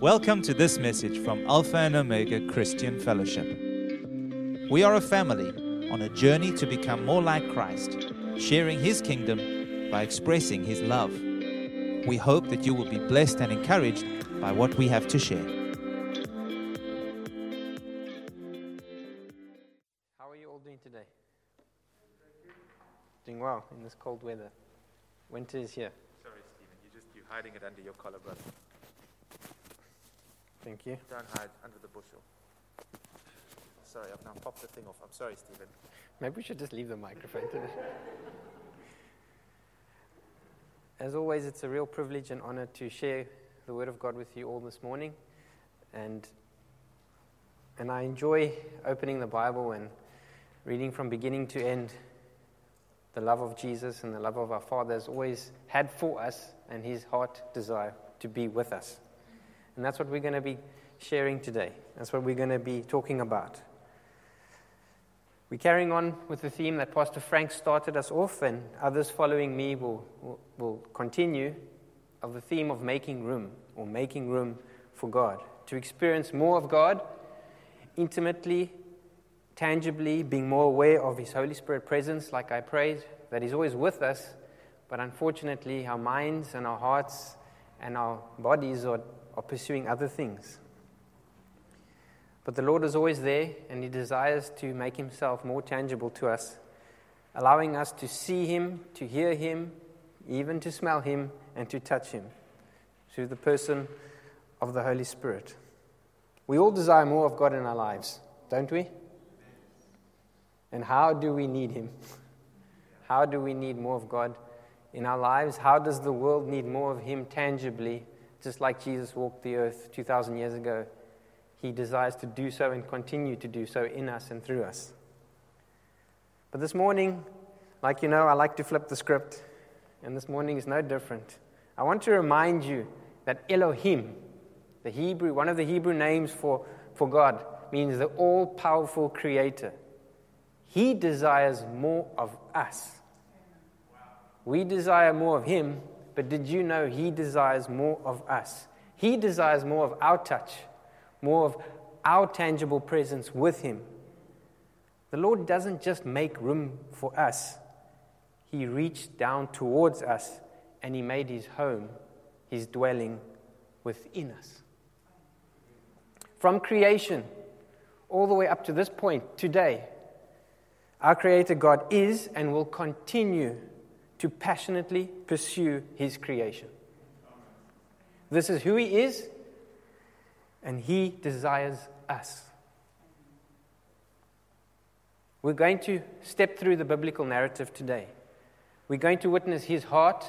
Welcome to this message from Alpha and Omega Christian Fellowship. We are a family on a journey to become more like Christ, sharing His kingdom by expressing His love. We hope that you will be blessed and encouraged by what we have to share. How are you all doing today? Doing well in this cold weather. Winter is here. Sorry, Stephen, you're just you're hiding it under your collar, brother. Thank you. Don't hide under the bushel. Sorry, I've now popped the thing off. I'm sorry, Stephen. Maybe we should just leave the microphone today. As always, it's a real privilege and honor to share the Word of God with you all this morning. And, and I enjoy opening the Bible and reading from beginning to end the love of Jesus and the love of our Father has always had for us and His heart desire to be with us. And that's what we're going to be sharing today. That's what we're going to be talking about. We're carrying on with the theme that Pastor Frank started us off, and others following me will, will, will continue of the theme of making room or making room for God. To experience more of God intimately, tangibly, being more aware of His Holy Spirit presence, like I prayed, that He's always with us, but unfortunately, our minds and our hearts and our bodies are, are pursuing other things. But the Lord is always there, and He desires to make Himself more tangible to us, allowing us to see Him, to hear Him, even to smell Him, and to touch Him through the person of the Holy Spirit. We all desire more of God in our lives, don't we? And how do we need Him? How do we need more of God in our lives? How does the world need more of Him tangibly, just like Jesus walked the earth 2,000 years ago? He desires to do so and continue to do so in us and through us. But this morning, like you know, I like to flip the script, and this morning is no different. I want to remind you that Elohim, the Hebrew, one of the Hebrew names for, for God, means the all powerful creator. He desires more of us. We desire more of Him, but did you know He desires more of us? He desires more of our touch more of our tangible presence with Him. The Lord doesn't just make room for us, He reached down towards us and He made His home, His dwelling within us. From creation all the way up to this point, today, our Creator God is and will continue to passionately pursue His creation. This is who He is, and He desires us. We're going to step through the biblical narrative today. We're going to witness His heart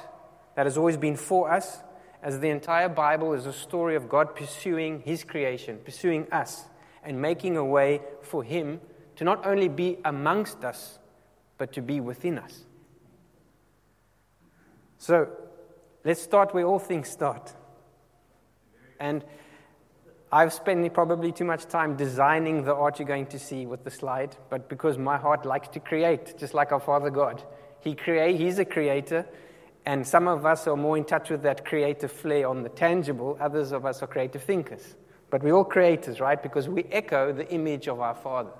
that has always been for us, as the entire Bible is a story of God pursuing His creation, pursuing us, and making a way for Him to not only be amongst us, but to be within us. So, let's start where all things start. And I've spent probably too much time designing the art you're going to see with the slide, but because my heart likes to create, just like our Father God. He create, he's a creator, and some of us are more in touch with that creative flair on the tangible, others of us are creative thinkers. But we're all creators, right? Because we echo the image of our Father.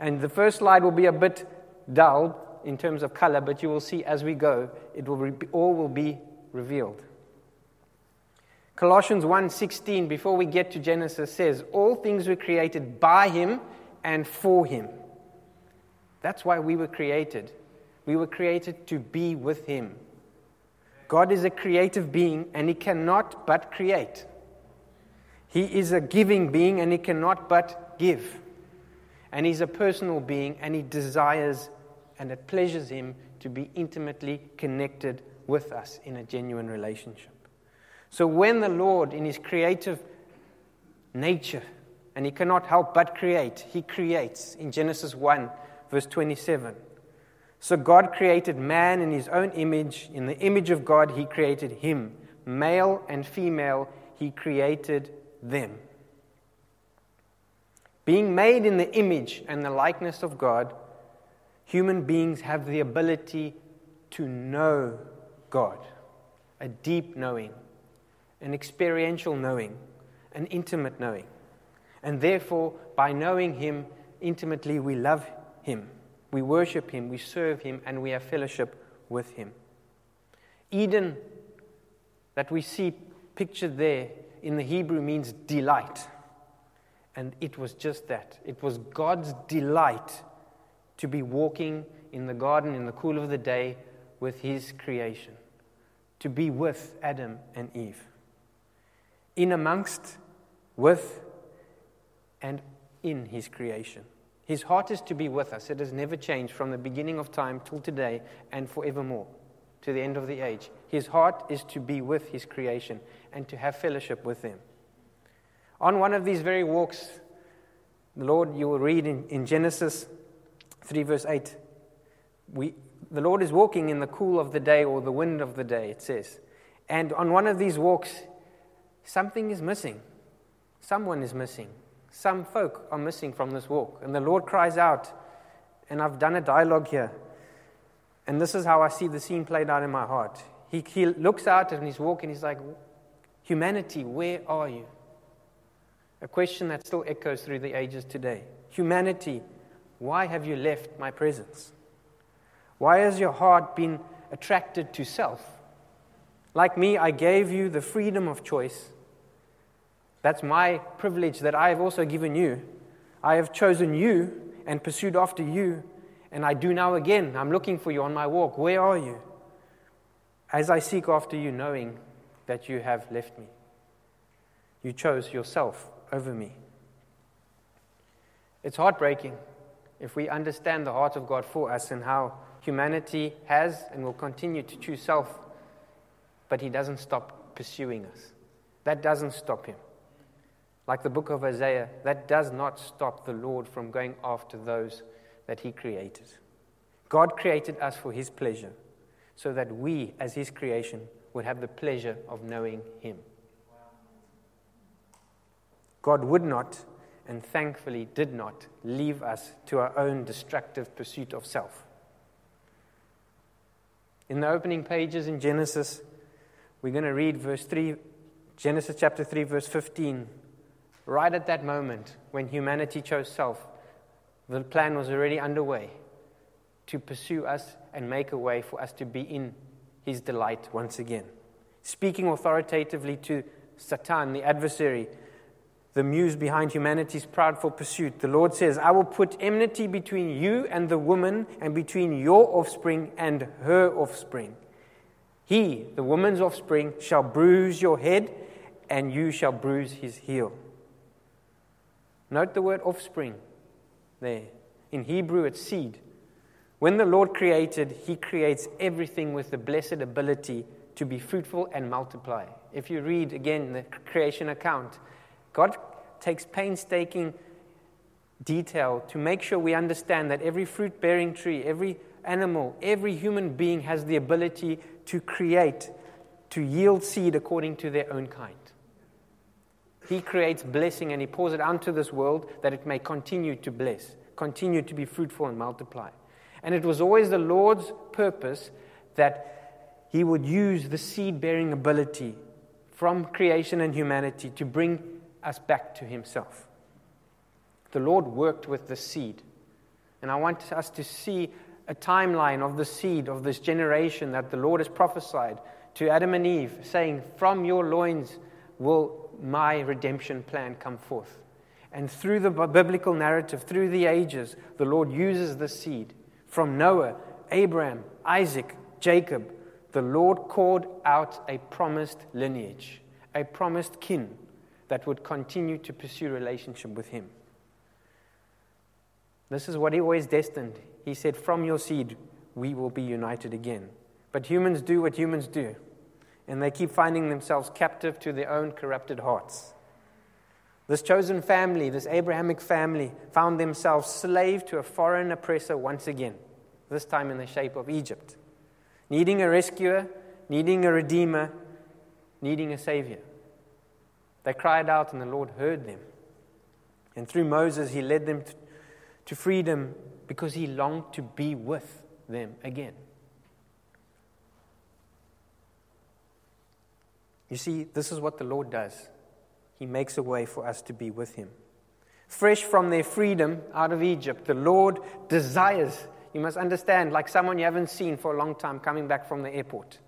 And the first slide will be a bit dull in terms of color, but you will see as we go, it will re- all will be revealed. Colossians 1:16 before we get to Genesis says all things were created by him and for him. That's why we were created. We were created to be with him. God is a creative being and he cannot but create. He is a giving being and he cannot but give. And he's a personal being and he desires and it pleasures him to be intimately connected with us in a genuine relationship. So when the Lord, in his creative nature, and he cannot help but create, he creates in Genesis 1, verse 27. So God created man in his own image. In the image of God, he created him. Male and female, he created them. Being made in the image and the likeness of God, human beings have the ability to know God, a deep knowing an experiential knowing. an intimate knowing. And therefore, by knowing Him intimately, we love Him, we worship Him, we serve Him, and we have fellowship with Him. Eden, that we see pictured there in the Hebrew, means delight. And it was just that. It was God's delight to be walking in the garden in the cool of the day with His creation, to be with Adam and Eve. In amongst, with, and in His creation. His heart is to be with us. It has never changed from the beginning of time till today and forevermore to the end of the age. His heart is to be with His creation and to have fellowship with them. On one of these very walks, the Lord, you will read in, in Genesis 3, verse 8, we, the Lord is walking in the cool of the day or the wind of the day, it says. And on one of these walks, something is missing. Someone is missing. Some folk are missing from this walk. And the Lord cries out, and I've done a dialogue here. And this is how I see the scene played out in my heart. He, he looks out and he's walking, he's like, Humanity, where are you? A question that still echoes through the ages today. Humanity, why have you left my presence? Why has your heart been attracted to self? Like me, I gave you the freedom of choice. That's my privilege that I have also given you. I have chosen you and pursued after you, and I do now again. I'm looking for you on my walk. Where are you? As I seek after you, knowing that you have left me. You chose yourself over me. It's heartbreaking if we understand the heart of God for us and how humanity has and will continue to choose self, but He doesn't stop pursuing us. That doesn't stop Him. Like the book of Isaiah, that does not stop the Lord from going after those that He created. God created us for His pleasure, so that we, as His creation, would have the pleasure of knowing Him. God would not, and thankfully did not, leave us to our own destructive pursuit of self. In the opening pages in Genesis, we're going to read verse 3, Genesis chapter 3, verse 15. Right at that moment when humanity chose self, the plan was already underway to pursue us and make a way for us to be in his delight once again. Speaking authoritatively to Satan, the adversary, the muse behind humanity's proudful pursuit, the Lord says, I will put enmity between you and the woman, and between your offspring and her offspring. He, the woman's offspring, shall bruise your head, and you shall bruise his heel. Note the word offspring there. In Hebrew, it's seed. When the Lord created, He creates everything with the blessed ability to be fruitful and multiply. If you read again the creation account, God takes painstaking detail to make sure we understand that every fruit bearing tree, every animal, every human being has the ability to create, to yield seed according to their own kind. He creates blessing and He pours it onto this world that it may continue to bless, continue to be fruitful and multiply. And it was always the Lord's purpose that He would use the seed bearing ability from creation and humanity to bring us back to Himself. The Lord worked with the seed. And I want us to see a timeline of the seed of this generation that the Lord has prophesied to Adam and Eve, saying, From your loins will my redemption plan come forth. And through the biblical narrative, through the ages, the Lord uses the seed. From Noah, Abraham, Isaac, Jacob, the Lord called out a promised lineage, a promised kin that would continue to pursue relationship with him. This is what he always destined. He said, From your seed, we will be united again. But humans do what humans do, and they keep finding themselves captive to their own corrupted hearts. This chosen family, this Abrahamic family, found themselves slave to a foreign oppressor once again, this time in the shape of Egypt, needing a rescuer, needing a redeemer, needing a savior. They cried out, and the Lord heard them. And through Moses, he led them to, freedom because he longed to be with them again. You see, this is what the Lord does. He makes a way for us to be with Him. Fresh from their freedom out of Egypt, the Lord desires, you must understand, like someone you haven't seen for a long time coming back from the airport.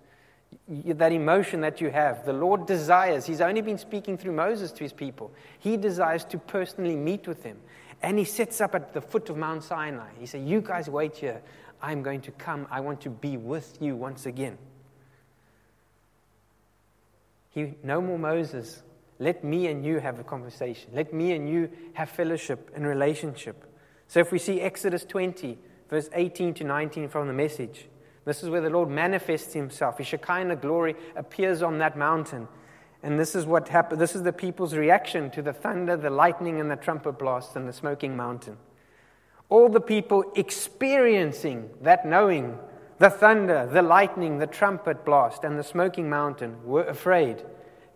That emotion that you have, the Lord desires. He's only been speaking through Moses to his people. He desires to personally meet with them. And he sits up at the foot of Mount Sinai. He said, You guys wait here. I'm going to come. I want to be with you once again. He, no more Moses. Let me and you have a conversation. Let me and you have fellowship and relationship. So if we see Exodus 20, verse 18 to 19 from the message, this is where the Lord manifests himself. His Shekinah glory appears on that mountain. And this is what happened. This is the people's reaction to the thunder, the lightning, and the trumpet blast and the smoking mountain. All the people experiencing that knowing, the thunder, the lightning, the trumpet blast, and the smoking mountain were afraid.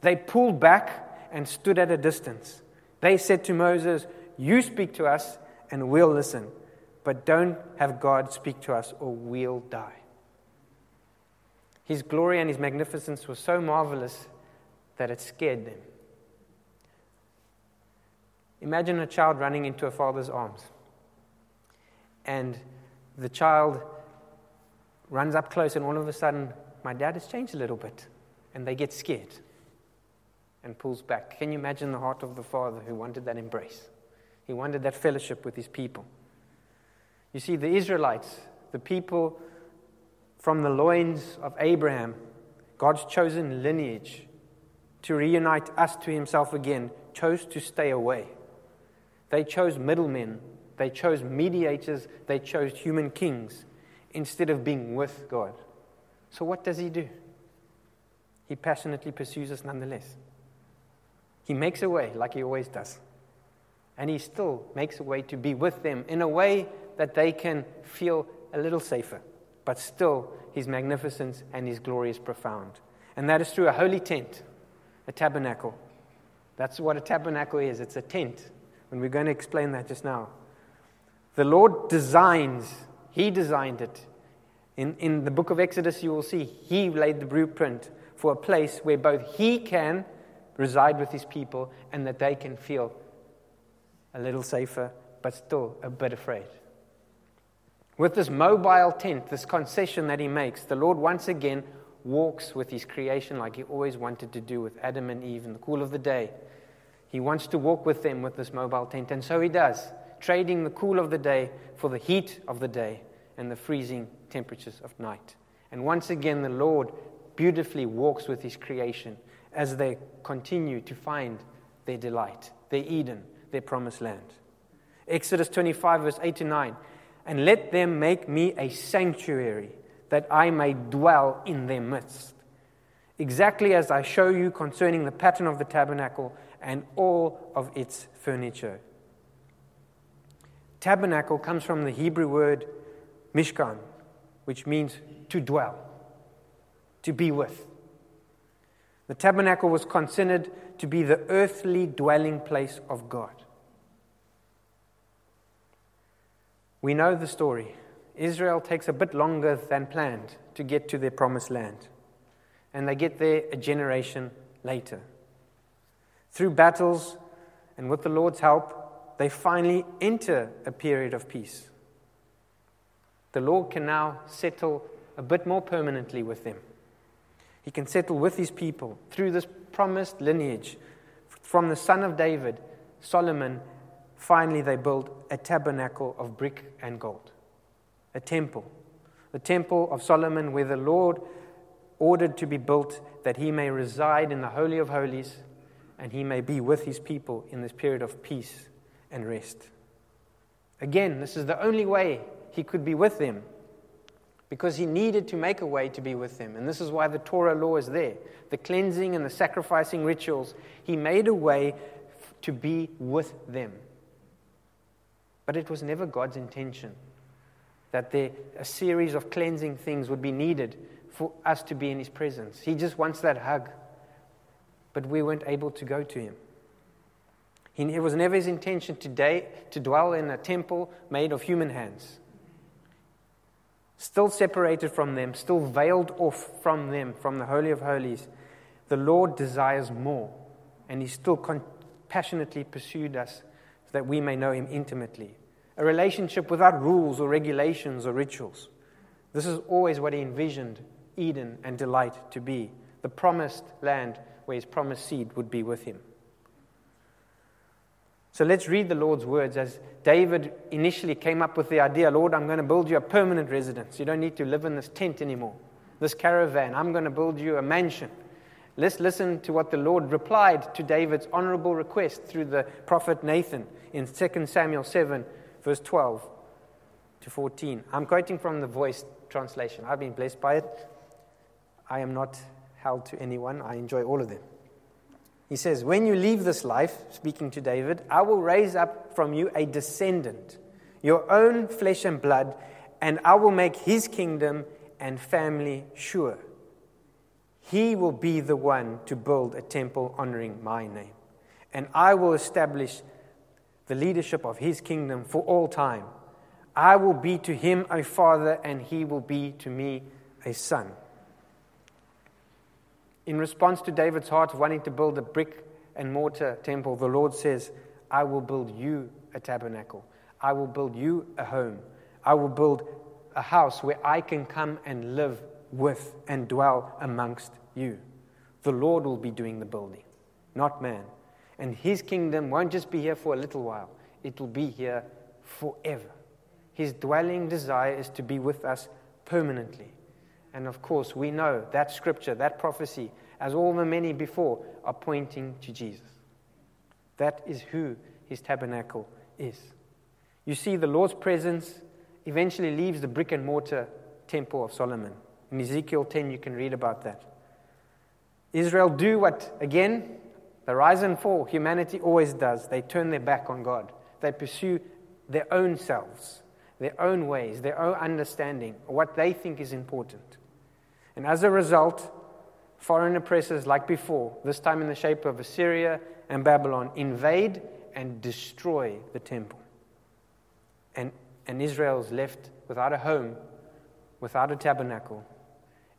They pulled back and stood at a distance. They said to Moses, You speak to us, and we'll listen. But don't have God speak to us, or we'll die. His glory and his magnificence were so marvelous that it scared them. Imagine a child running into a father's arms, and the child runs up close, and all of a sudden, my dad has changed a little bit, and they get scared and pulls back. Can you imagine the heart of the father who wanted that embrace? He wanted that fellowship with his people. You see, the Israelites, the people from the loins of Abraham, God's chosen lineage, to reunite us to himself again, chose to stay away. They chose middlemen, they chose mediators, they chose human kings instead of being with God. So, what does he do? He passionately pursues us nonetheless. He makes a way like he always does. And he still makes a way to be with them in a way that they can feel a little safer. But still, his magnificence and his glory is profound. And that is through a holy tent a tabernacle. That's what a tabernacle is it's a tent. And we're going to explain that just now. The Lord designs, He designed it. In, in the book of Exodus, you will see He laid the blueprint for a place where both He can reside with His people and that they can feel a little safer, but still a bit afraid. With this mobile tent, this concession that He makes, the Lord once again walks with his creation like he always wanted to do with Adam and Eve in the cool of the day. He wants to walk with them with this mobile tent, and so he does, trading the cool of the day for the heat of the day and the freezing temperatures of night. And once again, the Lord beautifully walks with his creation as they continue to find their delight, their Eden, their promised land. Exodus 25, verse 8 to 9. And let them make me a sanctuary that I may dwell in their midst. Exactly as I show you concerning the pattern of the tabernacle and all of its furniture. Tabernacle comes from the Hebrew word mishkan, which means to dwell, to be with. The tabernacle was considered to be the earthly dwelling place of God. We know the story. Israel takes a bit longer than planned to get to their promised land. And they get there a generation later. Through battles and with the Lord's help, they finally enter a period of peace. The Lord can now settle a bit more permanently with them. He can settle with his people through this promised lineage. From the son of David, Solomon, finally they build a tabernacle of brick and gold a temple, the temple of Solomon, where the Lord ordered to be built that he may reside in the Holy of Holies and he may be with his people in this period of peace and rest. Again, this is the only way he could be with them because he needed to make a way to be with them. And this is why the Torah law is there the cleansing and the sacrificing rituals. He made a way to be with them. But it was never God's intention that there, a series of cleansing things would be needed for us to be in His presence. He just wants that hug. But we weren't able to go to Him. He, it was never His intention today to dwell in a temple made of human hands. Still separated from them, still veiled off from them, from the Holy of Holies, the Lord desires more. and he still con- passionately pursued us so that we may know him intimately. A relationship without rules or regulations or rituals. This is always what he envisioned Eden and delight to be the promised land where his promised seed would be with him. So let's read the Lord's words as David initially came up with the idea Lord, I'm going to build you a permanent residence. You don't need to live in this tent anymore, this caravan. I'm going to build you a mansion. Let's listen to what the Lord replied to David's honorable request through the prophet Nathan in 2 Samuel 7, verse 12 to 14. I'm quoting from the voice translation. I've been blessed by it. I am not held to anyone, I enjoy all of them. He says, When you leave this life, speaking to David, I will raise up from you a descendant, your own flesh and blood, and I will make his kingdom and family sure. He will be the one to build a temple honoring my name. And I will establish the leadership of his kingdom for all time. I will be to him a father, and he will be to me a son. In response to David's heart wanting to build a brick and mortar temple, the Lord says, I will build you a tabernacle. I will build you a home. I will build a house where I can come and live with and dwell amongst you. The Lord will be doing the building, not man. And his kingdom won't just be here for a little while, it will be here forever. His dwelling desire is to be with us permanently. And of course, we know that scripture, that prophecy, as all the many before, are pointing to Jesus. That is who his tabernacle is. You see, the Lord's presence eventually leaves the brick and mortar temple of Solomon. In Ezekiel 10, you can read about that. Israel do what, again, the rise and fall, humanity always does. They turn their back on God. They pursue their own selves, their own ways, their own understanding, what they think is important. And as a result, foreign oppressors, like before, this time in the shape of Assyria and Babylon, invade and destroy the temple. And, and Israel is left without a home, without a tabernacle,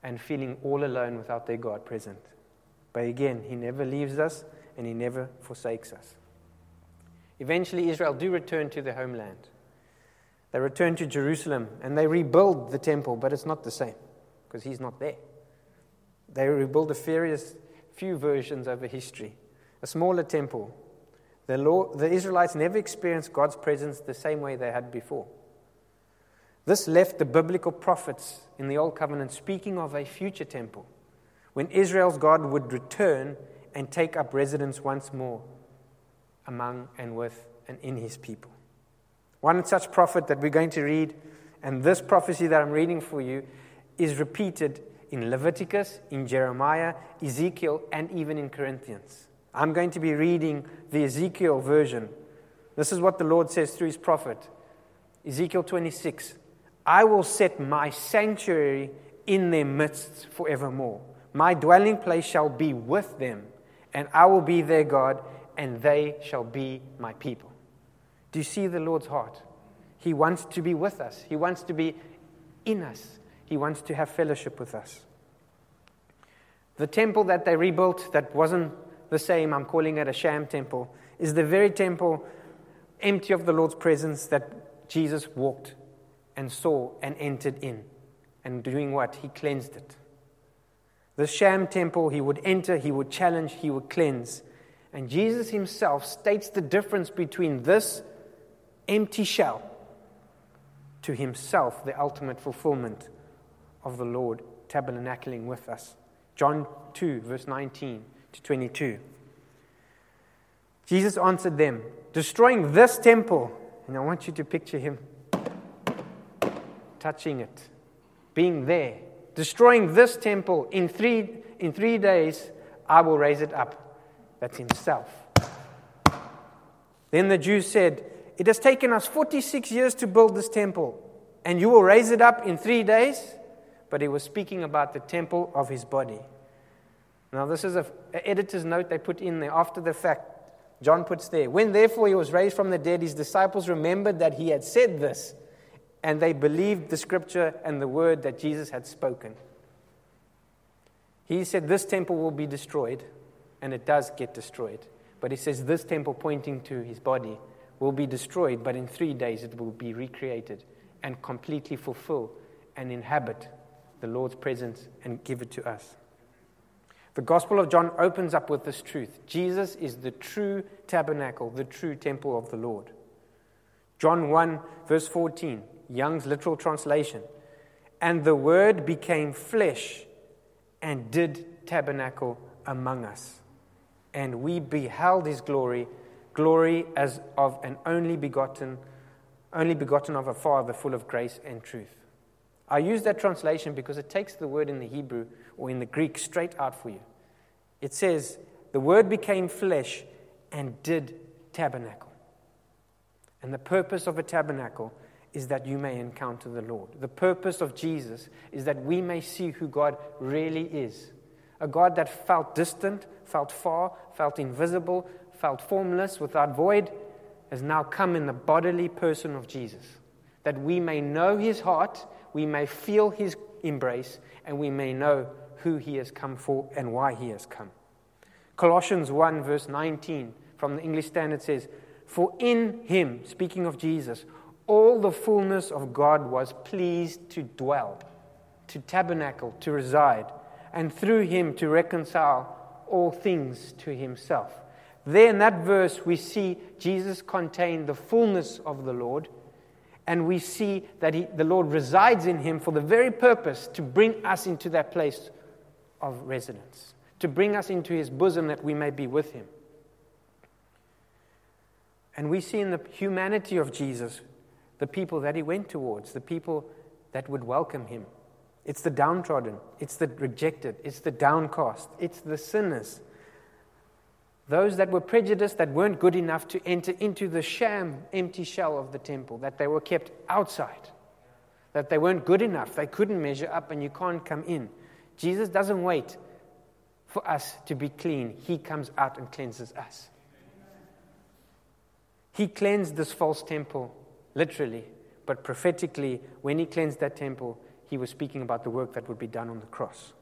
and feeling all alone without their God present. But again, He never leaves us and He never forsakes us. Eventually, Israel do return to their homeland. They return to Jerusalem and they rebuild the temple, but it's not the same because He's not there. They rebuild a various, few versions over history, a smaller temple. The, law, the Israelites never experienced God's presence the same way they had before. This left the biblical prophets in the Old Covenant speaking of a future temple when Israel's God would return and take up residence once more among and with and in his people. One such prophet that we're going to read, and this prophecy that I'm reading for you, is repeated in Leviticus, in Jeremiah, Ezekiel, and even in Corinthians. I'm going to be reading the Ezekiel version. This is what the Lord says through his prophet Ezekiel 26 I will set my sanctuary in their midst forevermore. My dwelling place shall be with them, and I will be their God, and they shall be my people. Do you see the Lord's heart? He wants to be with us, He wants to be in us, He wants to have fellowship with us. The temple that they rebuilt that wasn't the same, I'm calling it a sham temple, is the very temple empty of the Lord's presence that Jesus walked and saw and entered in. And doing what? He cleansed it. The sham temple, he would enter, he would challenge, he would cleanse. And Jesus himself states the difference between this empty shell to himself, the ultimate fulfillment of the Lord tabernacling with us. John 2, verse 19 to 22. Jesus answered them, Destroying this temple, and I want you to picture him touching it, being there, destroying this temple in three, in three days, I will raise it up. That's himself. Then the Jews said, It has taken us 46 years to build this temple, and you will raise it up in three days? But he was speaking about the temple of his body. Now, this is an editor's note they put in there after the fact. John puts there, When therefore he was raised from the dead, his disciples remembered that he had said this and they believed the scripture and the word that Jesus had spoken. He said, This temple will be destroyed, and it does get destroyed. But he says this temple, pointing to his body, will be destroyed, but in three days it will be recreated and completely fulfill and inhabit the Lord's presence and give it to us. The Gospel of John opens up with this truth Jesus is the true tabernacle, the true temple of the Lord. John 1, verse 14, Young's literal translation. And the Word became flesh and did tabernacle among us. And we beheld his glory, glory as of an only begotten, only begotten of a Father, full of grace and truth. I use that translation because it takes the word in the Hebrew or in the Greek straight out for you. It says, The word became flesh and did tabernacle. And the purpose of a tabernacle is that you may encounter the Lord. The purpose of Jesus is that we may see who God really is a God that felt distant, felt far, felt invisible, felt formless, without void, has now come in the bodily person of Jesus. That we may know his heart, we may feel his embrace, and we may know who he has come for and why he has come. Colossians 1, verse 19 from the English Standard says, For in him, speaking of Jesus, all the fullness of God was pleased to dwell, to tabernacle, to reside, and through him to reconcile all things to himself. There in that verse, we see Jesus contained the fullness of the Lord, and we see that he, the Lord resides in him for the very purpose to bring us into that place of residence, to bring us into his bosom that we may be with him. And we see in the humanity of Jesus the people that he went towards, the people that would welcome him. It's the downtrodden, it's the rejected, it's the downcast, it's the sinners. Those that were prejudiced, that weren't good enough to enter into the sham, empty shell of the temple, that they were kept outside, that they weren't good enough, they couldn't measure up, and you can't come in. Jesus doesn't wait for us to be clean, He comes out and cleanses us. He cleansed this false temple literally, but prophetically, when he cleansed that temple, he was speaking about the work that would be done on the cross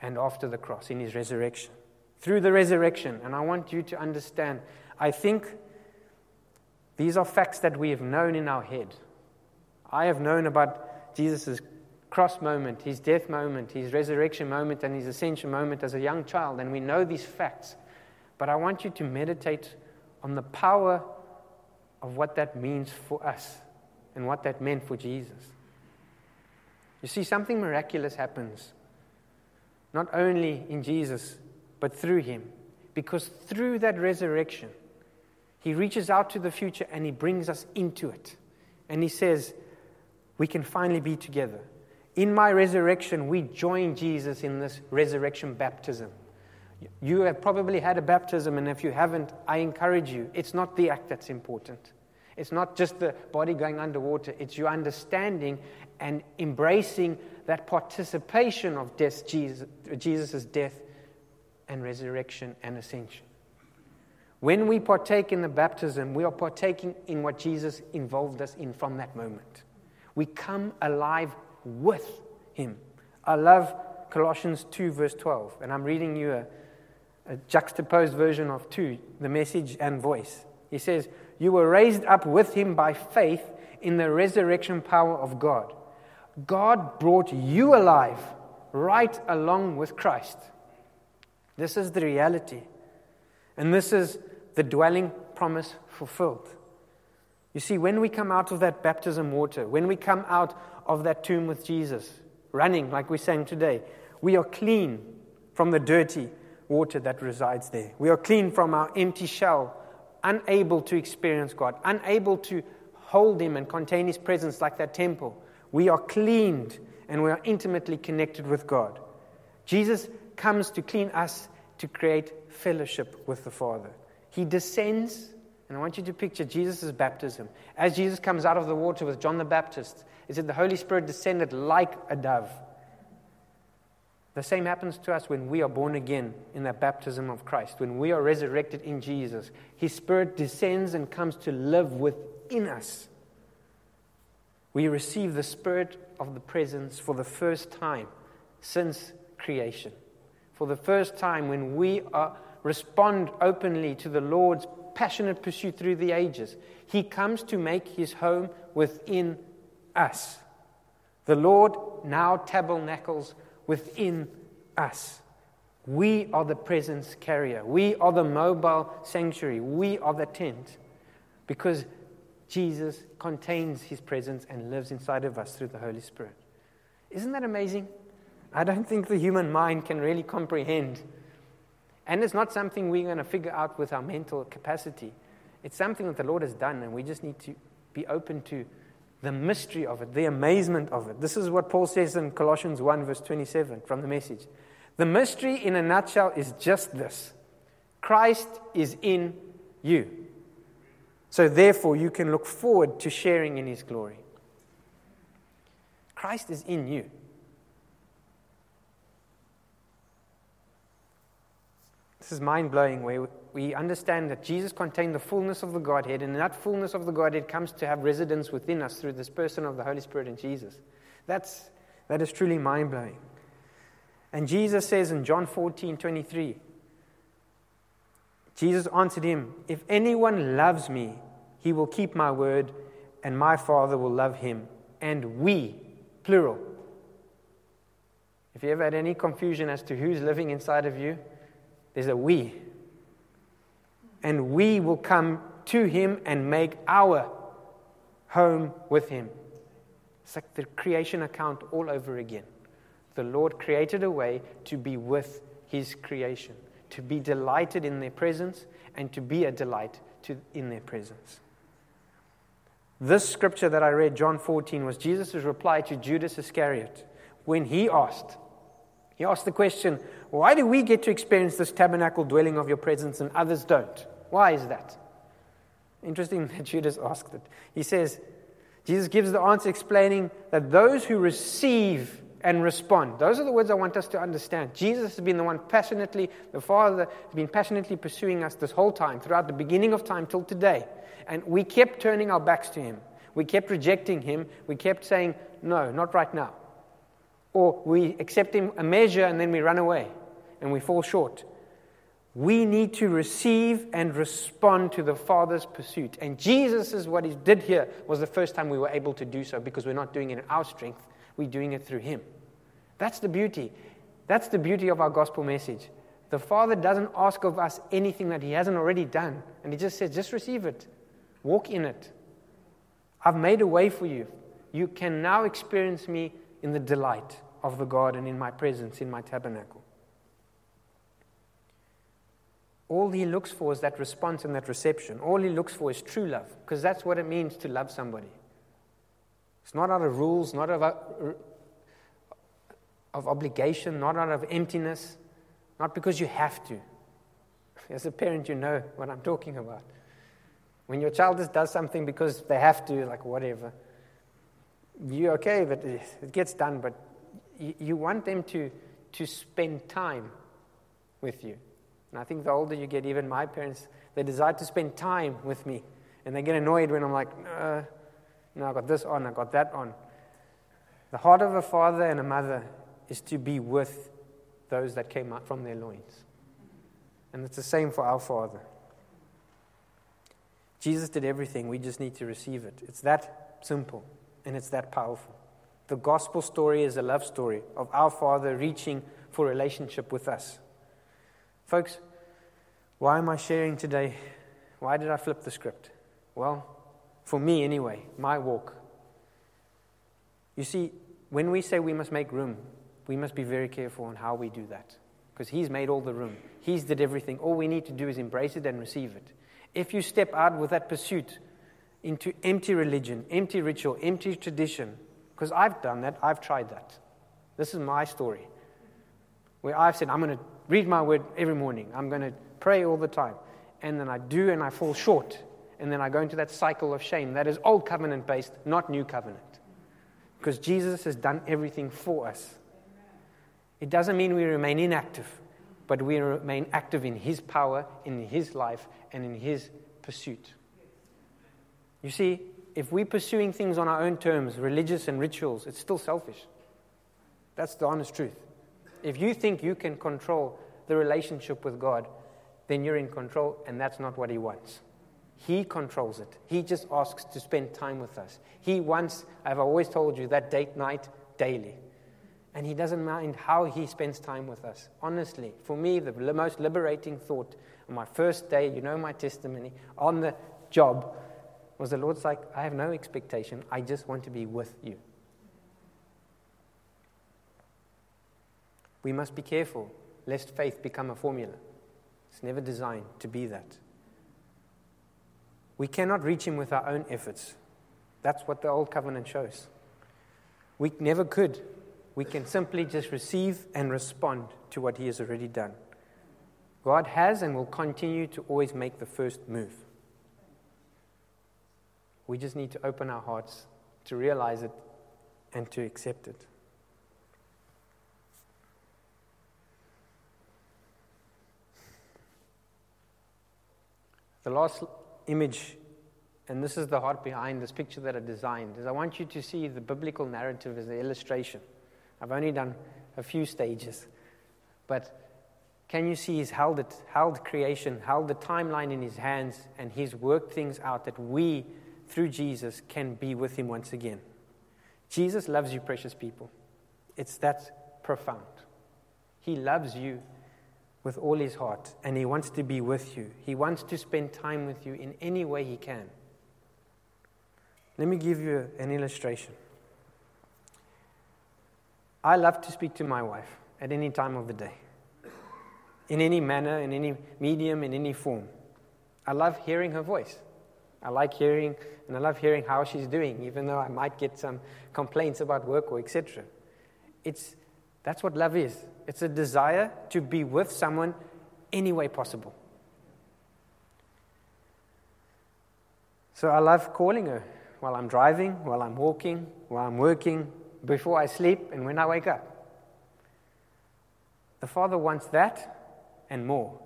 and after the cross in his resurrection. Through the resurrection, and I want you to understand, I think these are facts that we have known in our head. I have known about Jesus' cross moment, his death moment, his resurrection moment, and his ascension moment as a young child, and we know these facts. But I want you to meditate on the power of what that means for us and what that meant for Jesus. You see, something miraculous happens, not only in Jesus, but through him. Because through that resurrection, he reaches out to the future and he brings us into it. And he says, We can finally be together. In my resurrection, we join Jesus in this resurrection baptism. You have probably had a baptism, and if you haven't, I encourage you. It's not the act that's important. It's not just the body going underwater, it's your understanding and embracing that participation of death, Jesus' Jesus' death and resurrection and ascension. When we partake in the baptism, we are partaking in what Jesus involved us in from that moment. We come alive with Him. I love Colossians 2, verse 12, and I'm reading you a, a juxtaposed version of 2, the message and voice. He says, You were raised up with him by faith in the resurrection power of God. God brought you alive right along with Christ. This is the reality. And this is the dwelling promise fulfilled. You see, when we come out of that baptism water, when we come out of that tomb with Jesus, running like we sang today, we are clean from the dirty water that resides there. We are clean from our empty shell unable to experience God, unable to hold Him and contain His presence like that temple. We are cleaned and we are intimately connected with God. Jesus comes to clean us to create fellowship with the Father. He descends, and I want you to picture Jesus' baptism. As Jesus comes out of the water with John the Baptist, it said the Holy Spirit descended like a dove. The same happens to us when we are born again in that baptism of Christ, when we are resurrected in Jesus. His Spirit descends and comes to live within us. We receive the Spirit of the presence for the first time since creation. for the first time when we are, respond openly to the Lord's passionate pursuit through the ages. He comes to make his home within us. The Lord now tabernacles within us. We are the presence carrier. We are the mobile sanctuary. We are the tent because Jesus contains his presence and lives inside of us through the Holy Spirit. Isn't that amazing? I don't think the human mind can really comprehend. And it's not something we're going to figure out with our mental capacity. It's something that the Lord has done, and we just need to be open to the mystery of it, the amazement of it. This is what Paul says in Colossians 1, verse 27 from the message. The mystery, in a nutshell, is just this Christ is in you. So, therefore, you can look forward to sharing in his glory. Christ is in you. This is mind blowing where we understand that Jesus contained the fullness of the Godhead, and that fullness of the Godhead comes to have residence within us through this person of the Holy Spirit in Jesus. That's, that is truly mind blowing. And Jesus says in John 14 23, Jesus answered him, If anyone loves me, he will keep my word, and my Father will love him, and we, plural. If you ever had any confusion as to who's living inside of you, there's a we. And we will come to him and make our home with him. It's like the creation account all over again. The Lord created a way to be with his creation, to be delighted in their presence, and to be a delight to, in their presence. This scripture that I read, John 14, was Jesus' reply to Judas Iscariot when he asked, he asked the question, Why do we get to experience this tabernacle dwelling of your presence and others don't? Why is that? Interesting that Judas asked it. He says, Jesus gives the answer explaining that those who receive and respond, those are the words I want us to understand. Jesus has been the one passionately, the Father has been passionately pursuing us this whole time, throughout the beginning of time till today. And we kept turning our backs to him. We kept rejecting him. We kept saying, No, not right now. Or we accept him a measure and then we run away and we fall short. We need to receive and respond to the Father's pursuit. And Jesus is what he did here was the first time we were able to do so because we're not doing it in our strength, we're doing it through him. That's the beauty. That's the beauty of our gospel message. The Father doesn't ask of us anything that he hasn't already done. And he just says, just receive it. Walk in it. I've made a way for you. You can now experience me in the delight of the garden, in my presence, in my tabernacle. All he looks for is that response and that reception. All he looks for is true love, because that's what it means to love somebody. It's not out of rules, not out of, uh, of obligation, not out of emptiness, not because you have to. As a parent, you know what I'm talking about. When your child just does something because they have to, like whatever, you're okay, but it gets done, but you want them to, to spend time with you. And I think the older you get, even my parents, they desire to spend time with me. And they get annoyed when I'm like, uh, no, I got this on, I got that on. The heart of a father and a mother is to be with those that came out from their loins. And it's the same for our Father. Jesus did everything, we just need to receive it. It's that simple and it's that powerful. The gospel story is a love story of our Father reaching for relationship with us. Folks, why am I sharing today? Why did I flip the script? Well, for me anyway, my walk. You see, when we say we must make room, we must be very careful on how we do that. Because He's made all the room, He's did everything. All we need to do is embrace it and receive it. If you step out with that pursuit into empty religion, empty ritual, empty tradition, because I've done that, I've tried that. This is my story. Where I've said, I'm going to read my word every morning, I'm going to pray all the time. And then I do and I fall short. And then I go into that cycle of shame. That is old covenant based, not new covenant. Because Jesus has done everything for us. It doesn't mean we remain inactive, but we remain active in His power, in His life, and in His pursuit. You see, if we're pursuing things on our own terms, religious and rituals, it's still selfish. That's the honest truth. If you think you can control the relationship with God, then you're in control, and that's not what He wants. He controls it. He just asks to spend time with us. He wants, I've always told you, that date night daily. And He doesn't mind how He spends time with us. Honestly, for me, the most liberating thought on my first day, you know my testimony, on the job, was the Lord's like, I have no expectation. I just want to be with you. We must be careful lest faith become a formula. It's never designed to be that. We cannot reach Him with our own efforts. That's what the Old Covenant shows. We never could. We can simply just receive and respond to what He has already done. God has and will continue to always make the first move. We just need to open our hearts to realize it and to accept it. The last image, and this is the heart behind this picture that I designed, is I want you to see the biblical narrative as an illustration. I've only done a few stages, but can you see he's held it, held creation, held the timeline in his hands, and he's worked things out that we, through Jesus, can be with him once again. Jesus loves you, precious people. It's that profound. He loves you with all his heart, and he wants to be with you. He wants to spend time with you in any way he can. Let me give you an illustration. I love to speak to my wife at any time of the day, in any manner, in any medium, in any form. I love hearing her voice. I like hearing, and I love hearing how she's doing, even though I might get some complaints about work or etc. It's that's what love is. It's a desire to be with someone any way possible. So I love calling her while I'm driving, while I'm walking, while I'm working, before I sleep, and when I wake up. The Father wants that and more.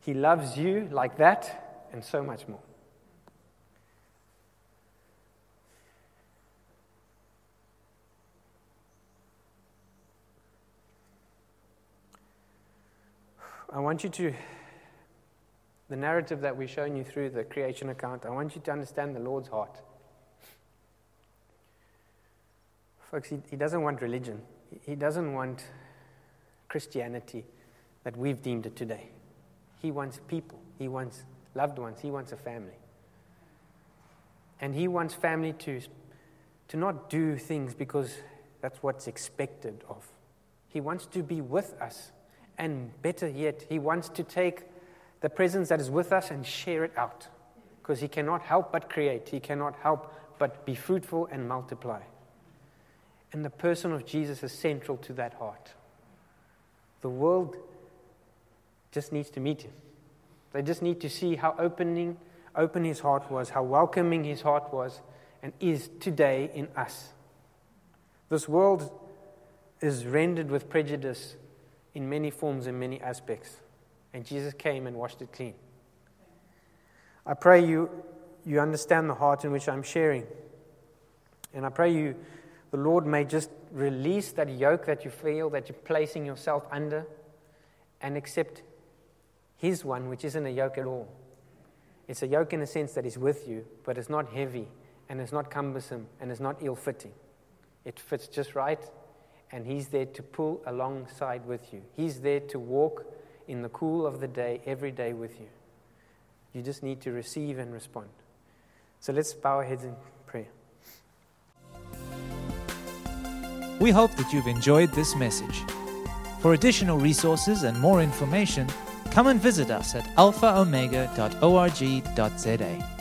He loves you like that and so much more. I want you to, the narrative that we've shown you through the creation account, I want you to understand the Lord's heart. Folks, he, he doesn't want religion, he doesn't want Christianity that we've deemed it today. He wants people, he wants loved ones, he wants a family. And he wants family to, to not do things because that's what's expected of. He wants to be with us and better yet, He wants to take the presence that is with us and share it out. Because He cannot help but create, He cannot help but be fruitful and multiply. And the person of Jesus is central to that heart. The world just needs to meet Him. They just need to see how opening, open His heart was, how welcoming His heart was, and is today in us. This world is rendered with prejudice in many forms and many aspects. And Jesus came and washed it clean. I pray you, you understand the heart in which I'm sharing. And I pray you, the Lord may just release that yoke that you feel that you're placing yourself under and accept His one, which isn't a yoke at all. It's a yoke in a sense that is with you, but it's not heavy and it's not cumbersome and it's not ill fitting. It fits just right and He's there to pull alongside with you. He's there to walk in the cool of the day every day with you. You just need to receive and respond. So let's bow our heads in prayer. We hope that you've enjoyed this message. For additional resources and more information, come and visit us at alphaomega.org.za.